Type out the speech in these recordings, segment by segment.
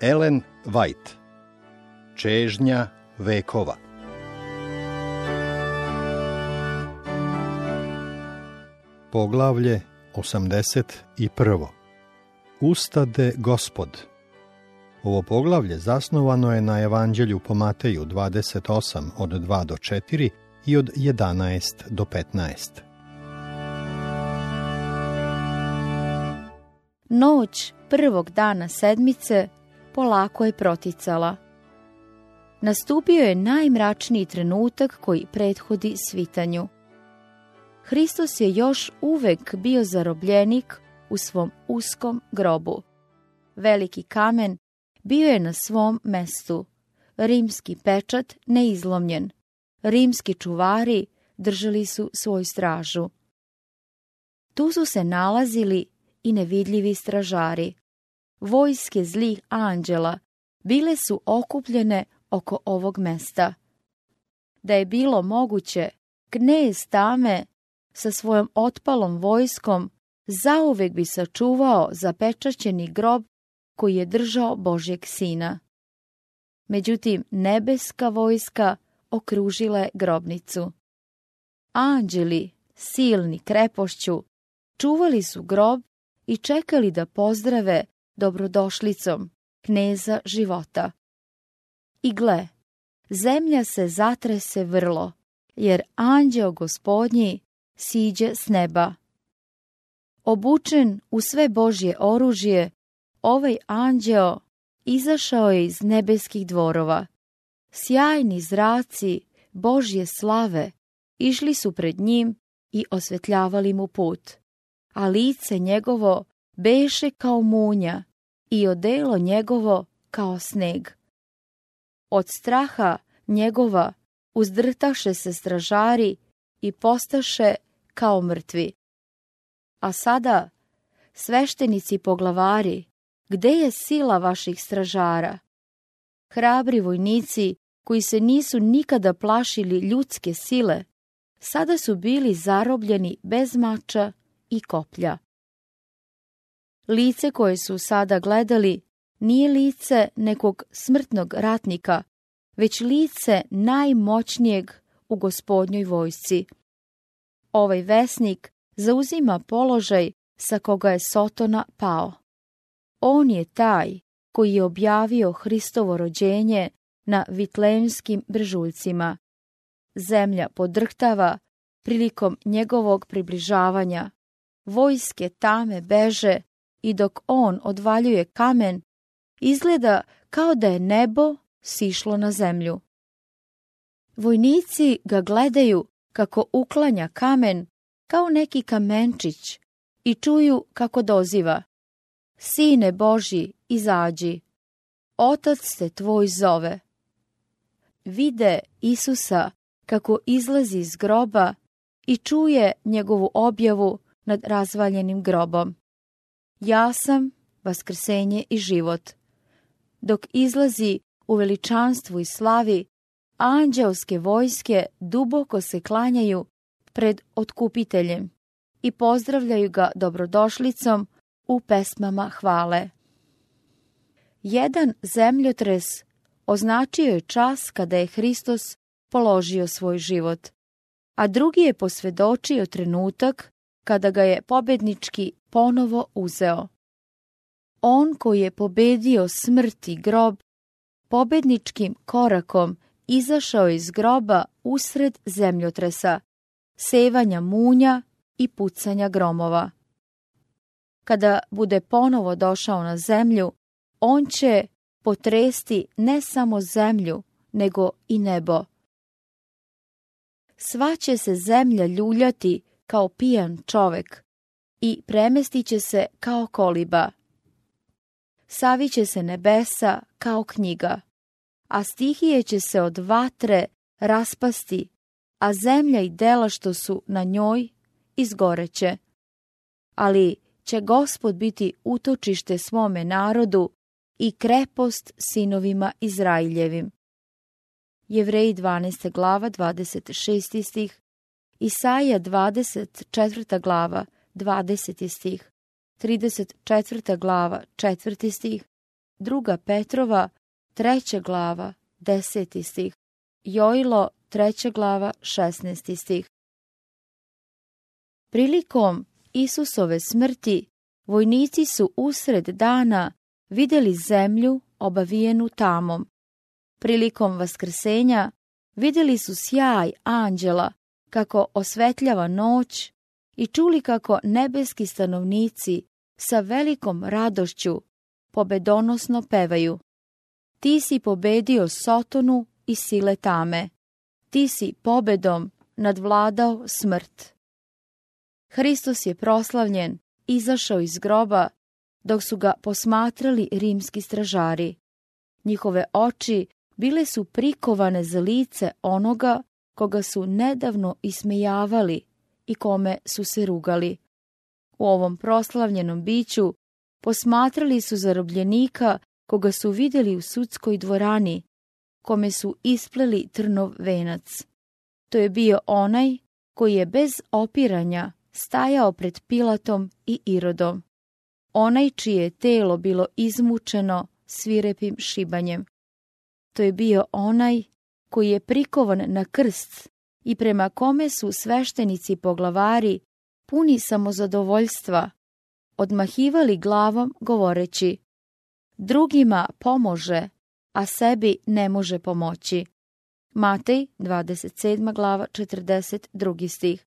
Ellen White Čežnja vekova Poglavlje 81. Ustade gospod Ovo poglavlje zasnovano je na Evanđelju po Mateju 28 od 2 do 4 i od 11 do 15. Noć prvog dana sedmice polako je proticala. Nastupio je najmračniji trenutak koji prethodi svitanju. Hristos je još uvek bio zarobljenik u svom uskom grobu. Veliki kamen bio je na svom mestu, rimski pečat neizlomljen, rimski čuvari držali su svoju stražu. Tu su se nalazili i nevidljivi stražari. Vojske zlih anđela bile su okupljene oko ovog mesta. Da je bilo moguće, knez tame sa svojom otpalom vojskom zauvek bi sačuvao zapečaćeni grob koji je držao Božjeg sina. Međutim, nebeska vojska okružila je grobnicu. Anđeli, silni krepošću, čuvali su grob i čekali da pozdrave dobrodošlicom kneza života. I gle, zemlja se zatrese vrlo, jer anđeo gospodnji siđe s neba. Obučen u sve Božje oružje, ovaj anđeo izašao je iz nebeskih dvorova. Sjajni zraci Božje slave išli su pred njim i osvetljavali mu put, a lice njegovo beše kao munja i odelo njegovo kao sneg. Od straha njegova uzdrtaše se stražari i postaše kao mrtvi. A sada, sveštenici poglavari, gde je sila vaših stražara? Hrabri vojnici, koji se nisu nikada plašili ljudske sile, sada su bili zarobljeni bez mača i koplja. Lice koje su sada gledali nije lice nekog smrtnog ratnika, već lice najmoćnijeg u gospodnjoj vojsci. Ovaj vesnik zauzima položaj sa koga je Sotona pao. On je taj koji je objavio Hristovo rođenje na vitlemskim bržuljcima. Zemlja podrhtava prilikom njegovog približavanja. Vojske tame beže i dok on odvaljuje kamen, izgleda kao da je nebo sišlo na zemlju. Vojnici ga gledaju kako uklanja kamen kao neki kamenčić i čuju kako doziva. Sine Boži, izađi. Otac se tvoj zove. Vide Isusa kako izlazi iz groba i čuje njegovu objavu nad razvaljenim grobom. Ja sam vaskrsenje i život. Dok izlazi u veličanstvu i slavi, anđelske vojske duboko se klanjaju pred otkupiteljem i pozdravljaju ga dobrodošlicom u pesmama hvale. Jedan zemljotres označio je čas kada je Hristos položio svoj život, a drugi je posvedočio trenutak kada ga je pobednički ponovo uzeo. On koji je pobedio smrt i grob, pobedničkim korakom izašao iz groba usred zemljotresa, sevanja munja i pucanja gromova. Kada bude ponovo došao na zemlju, on će potresti ne samo zemlju, nego i nebo. Sva će se zemlja ljuljati kao pijan čovek i premestit će se kao koliba. Saviće se nebesa kao knjiga, a stihije će se od vatre raspasti, a zemlja i dela što su na njoj izgoreće. Ali će gospod biti utočište svome narodu i krepost sinovima Izraeljevim. Jevreji 12. glava 26. stih, Isaija 24. glava 20. stih, 34. glava 4. stih druga Petrova, treća glava, deseti stih. Jojlo, treća glava, šestnesti stih. Prilikom Isusove smrti, vojnici su usred dana vidjeli zemlju obavijenu tamom. Prilikom vaskrsenja vidjeli su sjaj anđela kako osvetljava noć i čuli kako nebeski stanovnici sa velikom radošću pobedonosno pevaju. Ti si pobedio Sotonu i sile tame. Ti si pobedom nadvladao smrt. Hristos je proslavljen, izašao iz groba, dok su ga posmatrali rimski stražari. Njihove oči bile su prikovane za lice onoga koga su nedavno ismejavali i kome su se rugali. U ovom proslavljenom biću posmatrali su zarobljenika koga su vidjeli u sudskoj dvorani, kome su ispleli trnov venac. To je bio onaj koji je bez opiranja stajao pred Pilatom i Irodom. Onaj čije je telo bilo izmučeno svirepim šibanjem. To je bio onaj koji je prikovan na krst i prema kome su sveštenici poglavari puni samozadovoljstva, odmahivali glavom govoreći drugima pomože, a sebi ne može pomoći. Matej, 27. glava, 42. stih.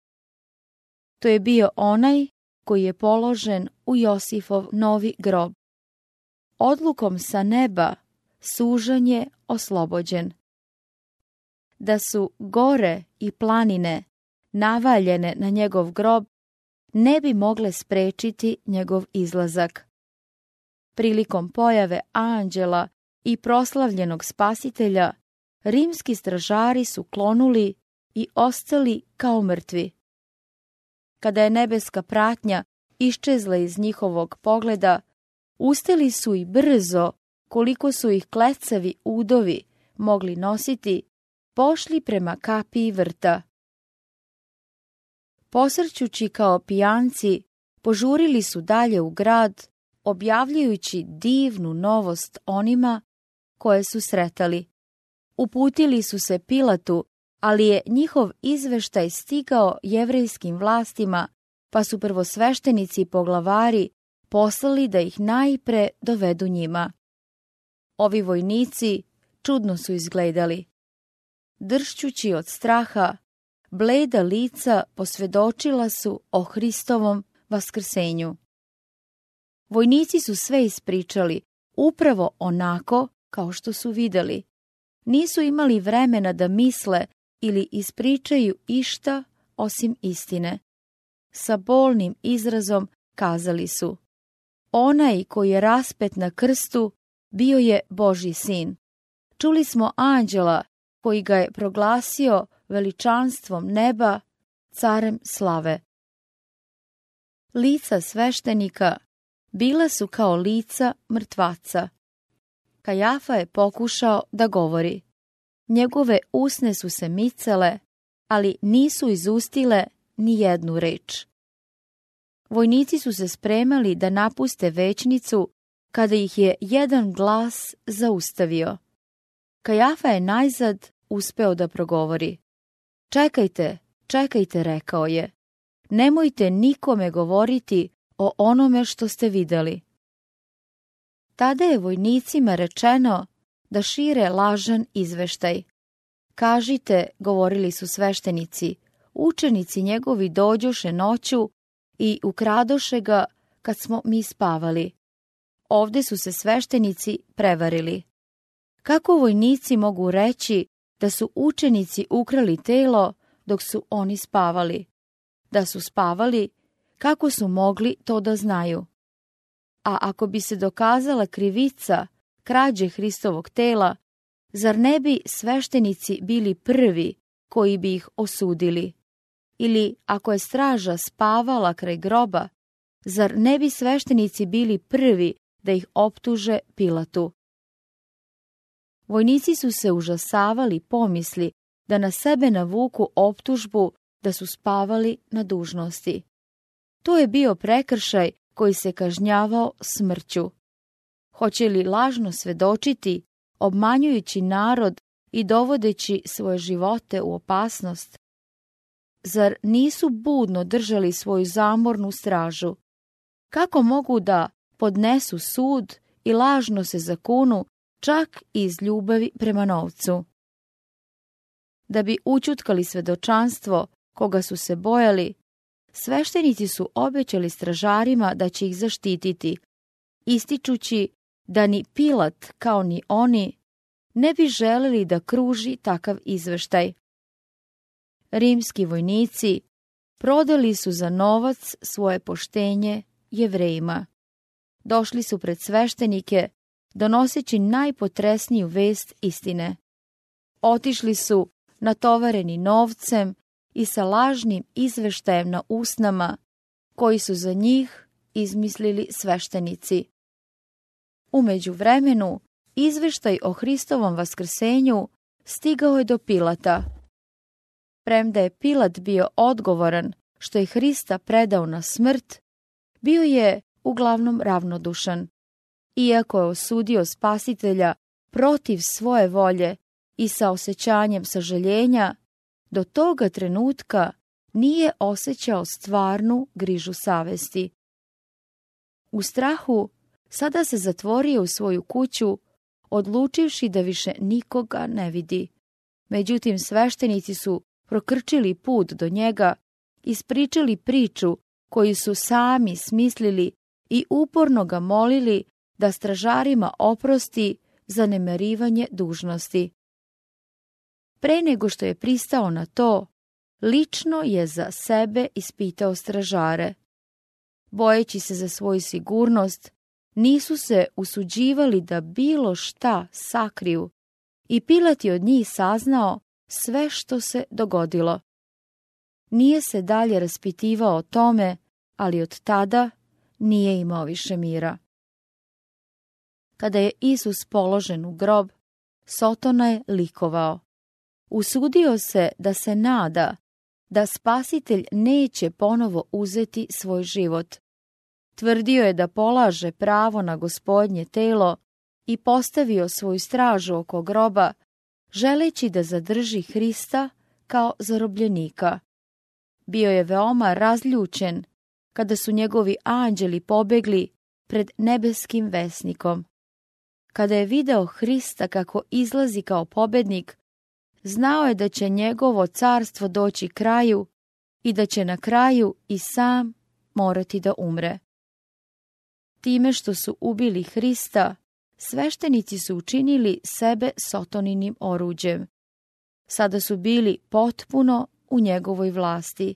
To je bio onaj koji je položen u Josifov novi grob. Odlukom sa neba sužan je oslobođen. Da su gore i planine navaljene na njegov grob, ne bi mogle sprečiti njegov izlazak. Prilikom pojave anđela i proslavljenog spasitelja, rimski stražari su klonuli i ostali kao mrtvi. Kada je nebeska pratnja iščezla iz njihovog pogleda, ustali su i brzo, koliko su ih klecavi udovi mogli nositi, pošli prema kapiji vrta. Posrćući kao pijanci, požurili su dalje u grad, objavljujući divnu novost onima koje su sretali. Uputili su se Pilatu, ali je njihov izveštaj stigao jevrejskim vlastima, pa su prvosveštenici i poglavari poslali da ih najpre dovedu njima. Ovi vojnici čudno su izgledali. Dršćući od straha, bleda lica posvedočila su o Hristovom vaskrsenju. Vojnici su sve ispričali, upravo onako kao što su videli. Nisu imali vremena da misle ili ispričaju išta osim istine. Sa bolnim izrazom kazali su Onaj koji je raspet na krstu bio je Boži sin. Čuli smo anđela koji ga je proglasio veličanstvom neba, carem slave. Lica sveštenika bila su kao lica mrtvaca. Kajafa je pokušao da govori. Njegove usne su se micale, ali nisu izustile ni jednu reč. Vojnici su se spremali da napuste većnicu kada ih je jedan glas zaustavio. Kajafa je najzad uspeo da progovori. Čekajte, čekajte, rekao je. Nemojte nikome govoriti o onome što ste videli. Tada je vojnicima rečeno da šire lažan izveštaj. Kažite, govorili su sveštenici, učenici njegovi dođoše noću i ukradoše ga kad smo mi spavali. Ovde su se sveštenici prevarili. Kako vojnici mogu reći da su učenici ukrali telo dok su oni spavali? Da su spavali, kako su mogli to da znaju? A ako bi se dokazala krivica krađe Hristovog tela, zar ne bi sveštenici bili prvi koji bi ih osudili? Ili ako je straža spavala kraj groba, zar ne bi sveštenici bili prvi da ih optuže Pilatu? Vojnici su se užasavali pomisli da na sebe navuku optužbu da su spavali na dužnosti. To je bio prekršaj koji se kažnjavao smrću. Hoće li lažno svedočiti, obmanjujući narod i dovodeći svoje živote u opasnost? Zar nisu budno držali svoju zamornu stražu? Kako mogu da podnesu sud i lažno se zakunu čak iz ljubavi prema novcu? Da bi učutkali svedočanstvo koga su se bojali, sveštenici su obećali stražarima da će ih zaštititi, ističući da ni Pilat kao ni oni ne bi želeli da kruži takav izveštaj. Rimski vojnici prodali su za novac svoje poštenje jevrejima. Došli su pred sveštenike, donoseći najpotresniju vest istine. Otišli su natovareni novcem i sa lažnim izveštajem na usnama, koji su za njih izmislili sveštenici. Umeđu vremenu, izveštaj o Hristovom vaskrsenju stigao je do Pilata. Premda je Pilat bio odgovoran što je Hrista predao na smrt, bio je uglavnom ravnodušan. Iako je osudio spasitelja protiv svoje volje i sa osjećanjem sažaljenja, do toga trenutka nije osjećao stvarnu grižu savesti. U strahu sada se zatvorio u svoju kuću, odlučivši da više nikoga ne vidi. Međutim, sveštenici su prokrčili put do njega, ispričali priču koju su sami smislili i uporno ga molili da stražarima oprosti zanemarivanje dužnosti. Pre nego što je pristao na to, lično je za sebe ispitao stražare. Bojeći se za svoju sigurnost, nisu se usuđivali da bilo šta sakriju i Pilat je od njih saznao sve što se dogodilo. Nije se dalje raspitivao o tome, ali od tada nije imao više mira. Kada je Isus položen u grob, Sotona je likovao. Usudio se da se nada da spasitelj neće ponovo uzeti svoj život. Tvrdio je da polaže pravo na gospodnje telo i postavio svoju stražu oko groba, želeći da zadrži Hrista kao zarobljenika. Bio je veoma razljučen kada su njegovi anđeli pobegli pred nebeskim vesnikom. Kada je video Hrista kako izlazi kao pobednik, znao je da će njegovo carstvo doći kraju i da će na kraju i sam morati da umre. Time što su ubili Hrista, sveštenici su učinili sebe sotoninim oruđem. Sada su bili potpuno u njegovoj vlasti.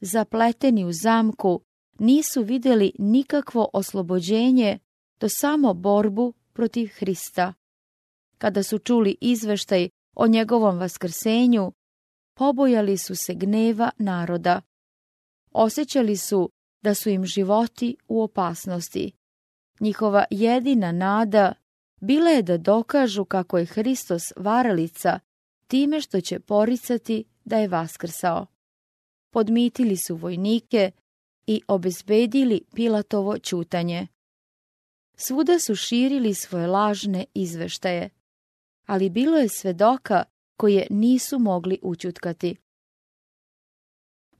Zapleteni u zamku, nisu vidjeli nikakvo oslobođenje, do samo borbu protiv Hrista. Kada su čuli izveštaj o njegovom vaskrsenju, pobojali su se gneva naroda. Osjećali su da su im životi u opasnosti. Njihova jedina nada bila je da dokažu kako je Hristos varalica time što će poricati da je vaskrsao. Podmitili su vojnike i obezbedili Pilatovo čutanje. Svuda su širili svoje lažne izveštaje ali bilo je svedoka koje nisu mogli učutkati.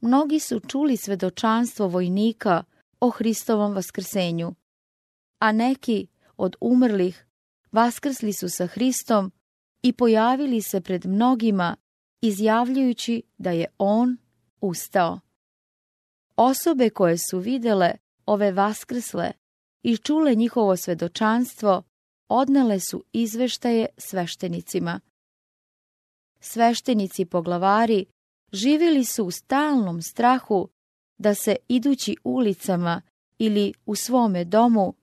Mnogi su čuli svedočanstvo vojnika o Hristovom vaskrsenju, a neki od umrlih vaskrsli su sa Hristom i pojavili se pred mnogima izjavljujući da je on ustao. Osobe koje su videle ove vaskrsle i čule njihovo svedočanstvo odnele su izveštaje sveštenicima. Sveštenici poglavari živjeli su u stalnom strahu da se idući ulicama ili u svome domu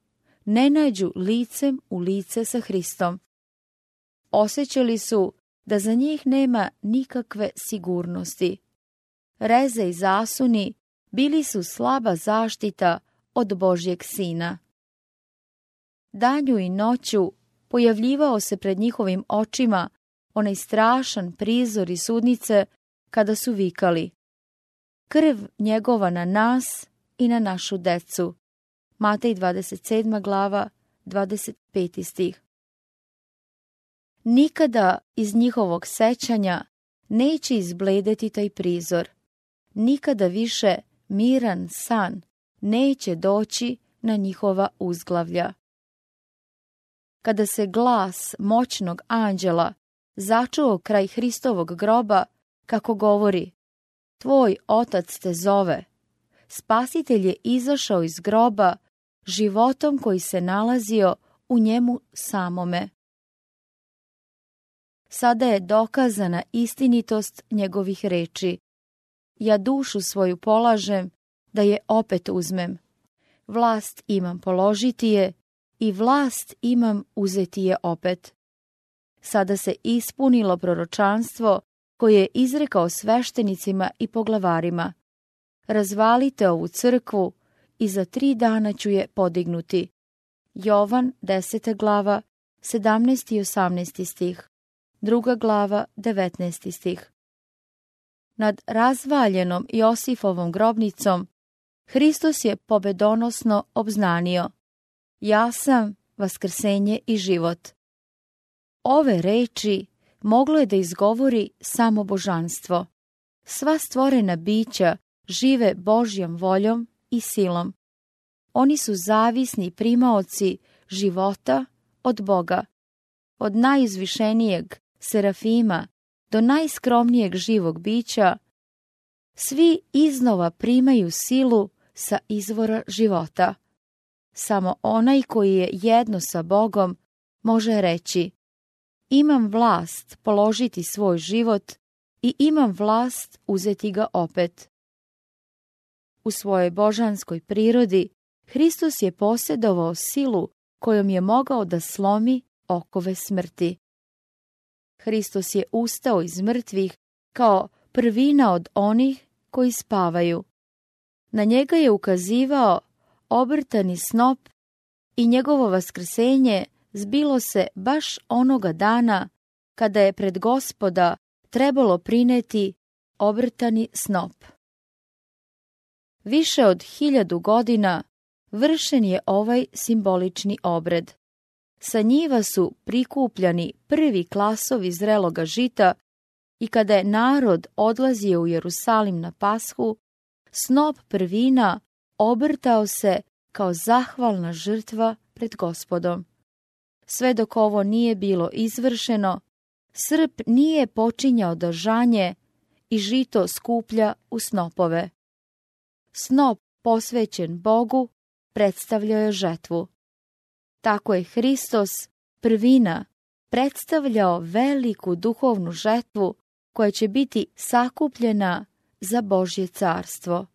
ne nađu licem u lice sa Hristom. Osjećali su da za njih nema nikakve sigurnosti. Reze i zasuni bili su slaba zaštita od Božjeg sina danju i noću pojavljivao se pred njihovim očima onaj strašan prizor i sudnice kada su vikali Krv njegova na nas i na našu decu. Matej 27. glava, 25. stih. Nikada iz njihovog sećanja neće izbledeti taj prizor. Nikada više miran san neće doći na njihova uzglavlja. Kada se glas moćnog anđela začuo kraj Hristovog groba, kako govori, Tvoj otac te zove. Spasitelj je izašao iz groba životom koji se nalazio u njemu samome. Sada je dokazana istinitost njegovih reči. Ja dušu svoju polažem da je opet uzmem. Vlast imam položiti je i vlast imam uzeti je opet. Sada se ispunilo proročanstvo koje je izrekao sveštenicima i poglavarima. Razvalite ovu crkvu i za tri dana ću je podignuti. Jovan, 10. glava, 17. i 18. stih. Druga glava, 19. stih. Nad razvaljenom Josifovom grobnicom Hristos je pobedonosno obznanio. Ja sam vaskrsenje i život. Ove reči moglo je da izgovori samo božanstvo. Sva stvorena bića žive Božjom voljom i silom. Oni su zavisni primaoci života od Boga. Od najizvišenijeg serafima do najskromnijeg živog bića, svi iznova primaju silu sa izvora života. Samo onaj koji je jedno sa Bogom može reći imam vlast položiti svoj život i imam vlast uzeti ga opet. U svojoj božanskoj prirodi Hristos je posjedovao silu kojom je mogao da slomi okove smrti. Hristos je ustao iz mrtvih kao prvina od onih koji spavaju. Na njega je ukazivao obrtani snop i njegovo vaskrsenje zbilo se baš onoga dana kada je pred gospoda trebalo prineti obrtani snop. Više od hiljadu godina vršen je ovaj simbolični obred. Sa njiva su prikupljani prvi klasovi zreloga žita i kada je narod odlazio u Jerusalim na pashu, snop prvina obrtao se kao zahvalna žrtva pred gospodom. Sve dok ovo nije bilo izvršeno, srp nije počinjao držanje i žito skuplja u snopove. Snop posvećen Bogu predstavljao je žetvu. Tako je Hristos, prvina, predstavljao veliku duhovnu žetvu koja će biti sakupljena za Božje carstvo.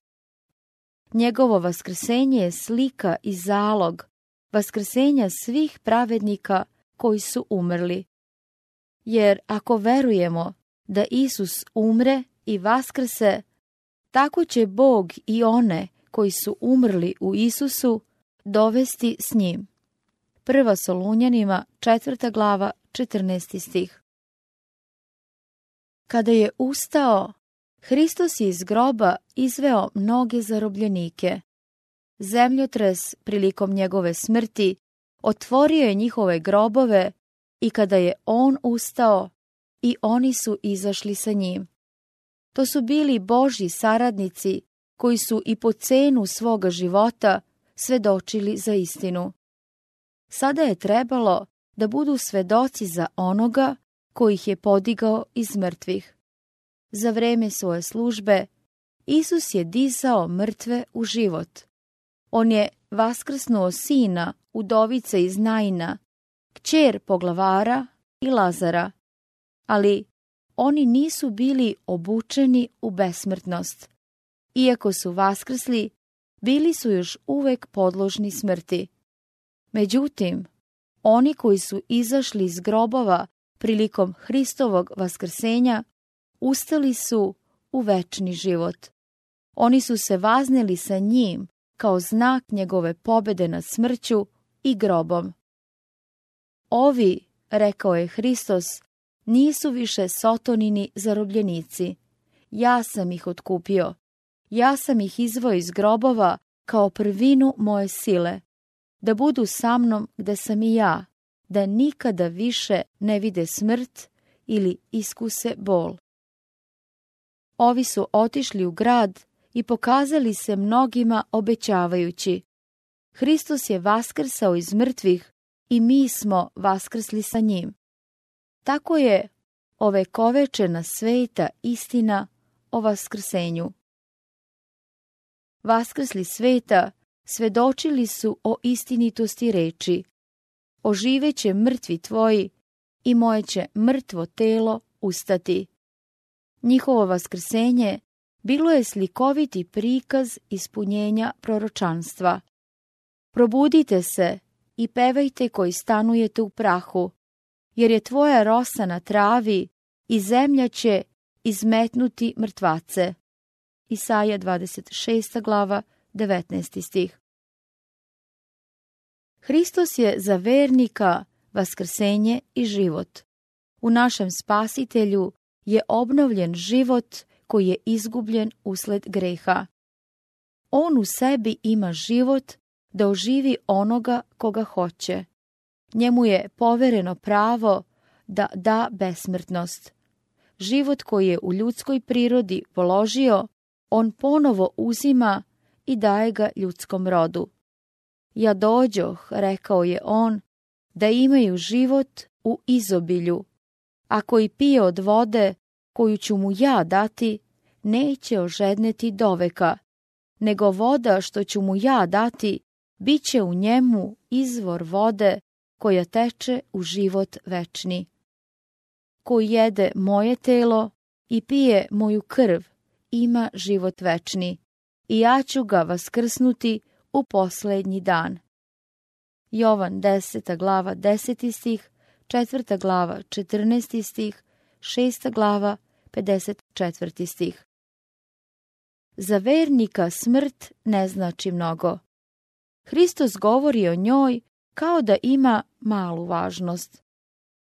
Njegovo vaskrsenje je slika i zalog vaskrsenja svih pravednika koji su umrli. Jer ako verujemo da Isus umre i vaskrse, tako će Bog i one koji su umrli u Isusu dovesti s njim. Prva Solunjanima, četvrta glava, 14. stih. Kada je ustao, Hristos je iz groba izveo mnoge zarobljenike. Zemljotres prilikom njegove smrti otvorio je njihove grobove i kada je on ustao, i oni su izašli sa njim. To su bili Božji saradnici koji su i po cenu svoga života svedočili za istinu. Sada je trebalo da budu svedoci za onoga koji ih je podigao iz mrtvih. Za vreme svoje službe Isus je dizao mrtve u život. On je vaskrsnuo sina, udovice iz Najna, kćer poglavara i Lazara, ali oni nisu bili obučeni u besmrtnost. Iako su vaskrsli, bili su još uvek podložni smrti. Međutim, oni koji su izašli iz grobova prilikom Hristovog vaskrsenja, ustali su u večni život. Oni su se vazneli sa njim kao znak njegove pobede nad smrću i grobom. Ovi, rekao je Hristos, nisu više sotonini zarobljenici. Ja sam ih otkupio. Ja sam ih izvoj iz grobova kao prvinu moje sile. da budu sa mnom gde sam i ja, da nikada više ne vide smrt ili iskuse bol. Ovi su otišli u grad i pokazali se mnogima obećavajući. Hristos je vaskrsao iz mrtvih i mi smo vaskrsli sa njim. Tako je ove kovečena sveta istina o vaskrsenju. Vaskrsli sveta svedočili su o istinitosti reči. Oživeće mrtvi tvoji i moje će mrtvo telo ustati. Njihovo vaskrsenje bilo je slikoviti prikaz ispunjenja proročanstva. Probudite se i pevajte koji stanujete u prahu, jer je tvoja rosa na travi i zemlja će izmetnuti mrtvace. Isaja 26. glava, 19. stih. Hristos je za vernika vaskrsenje i život. U našem spasitelju je obnovljen život koji je izgubljen usled greha. On u sebi ima život da oživi onoga koga hoće. Njemu je povereno pravo da da besmrtnost. Život koji je u ljudskoj prirodi položio, on ponovo uzima i daje ga ljudskom rodu. Ja dođoh, rekao je on, da imaju život u izobilju. Ako i pije od vode, koju ću mu ja dati, neće ožedneti doveka, nego voda što ću mu ja dati, bit će u njemu izvor vode koja teče u život večni. Ko jede moje telo i pije moju krv, ima život večni, i ja ću ga vaskrsnuti u posljednji dan. Jovan 10. glava 10. stih, 4. glava 14. stih, 6. glava 54. stih. Za vernika smrt ne znači mnogo. Hristos govori o njoj kao da ima malu važnost.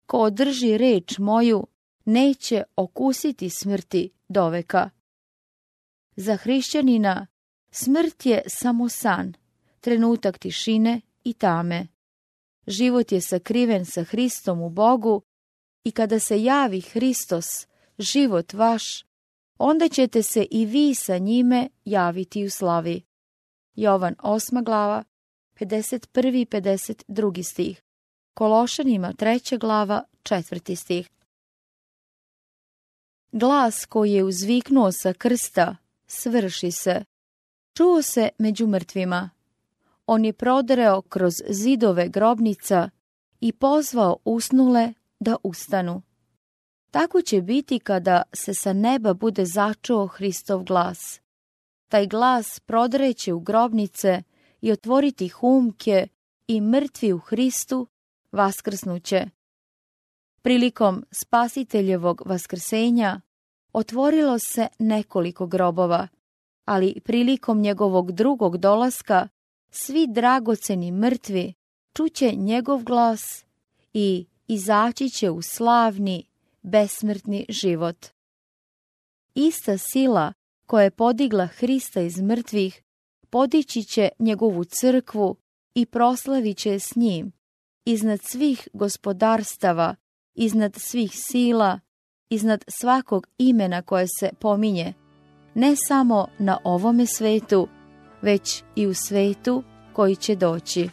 Ko održi reč moju, neće okusiti smrti doveka. Za hrišćanina smrt je samo san, trenutak tišine i tame. Život je sakriven sa Hristom u Bogu i kada se javi Hristos, život vaš, onda ćete se i vi sa njime javiti u slavi. Jovan 8. glava, 51. i 52. stih. Kološanima 3. glava, 4. stih. Glas koji je uzviknuo sa krsta, svrši se. Čuo se među mrtvima. On je prodreo kroz zidove grobnica i pozvao usnule da ustanu. Tako će biti kada se sa neba bude začuo Hristov glas. Taj glas prodreće u grobnice i otvoriti humke i mrtvi u Hristu vaskrsnuće. Prilikom spasiteljevog vaskrsenja otvorilo se nekoliko grobova, ali prilikom njegovog drugog dolaska svi dragoceni mrtvi čuće njegov glas i izaći će u slavni, besmrtni život. Ista sila koja je podigla Hrista iz mrtvih, podići će njegovu crkvu i proslavit će s njim, iznad svih gospodarstava, iznad svih sila, iznad svakog imena koje se pominje, ne samo na ovome svetu, već i u svetu koji će doći.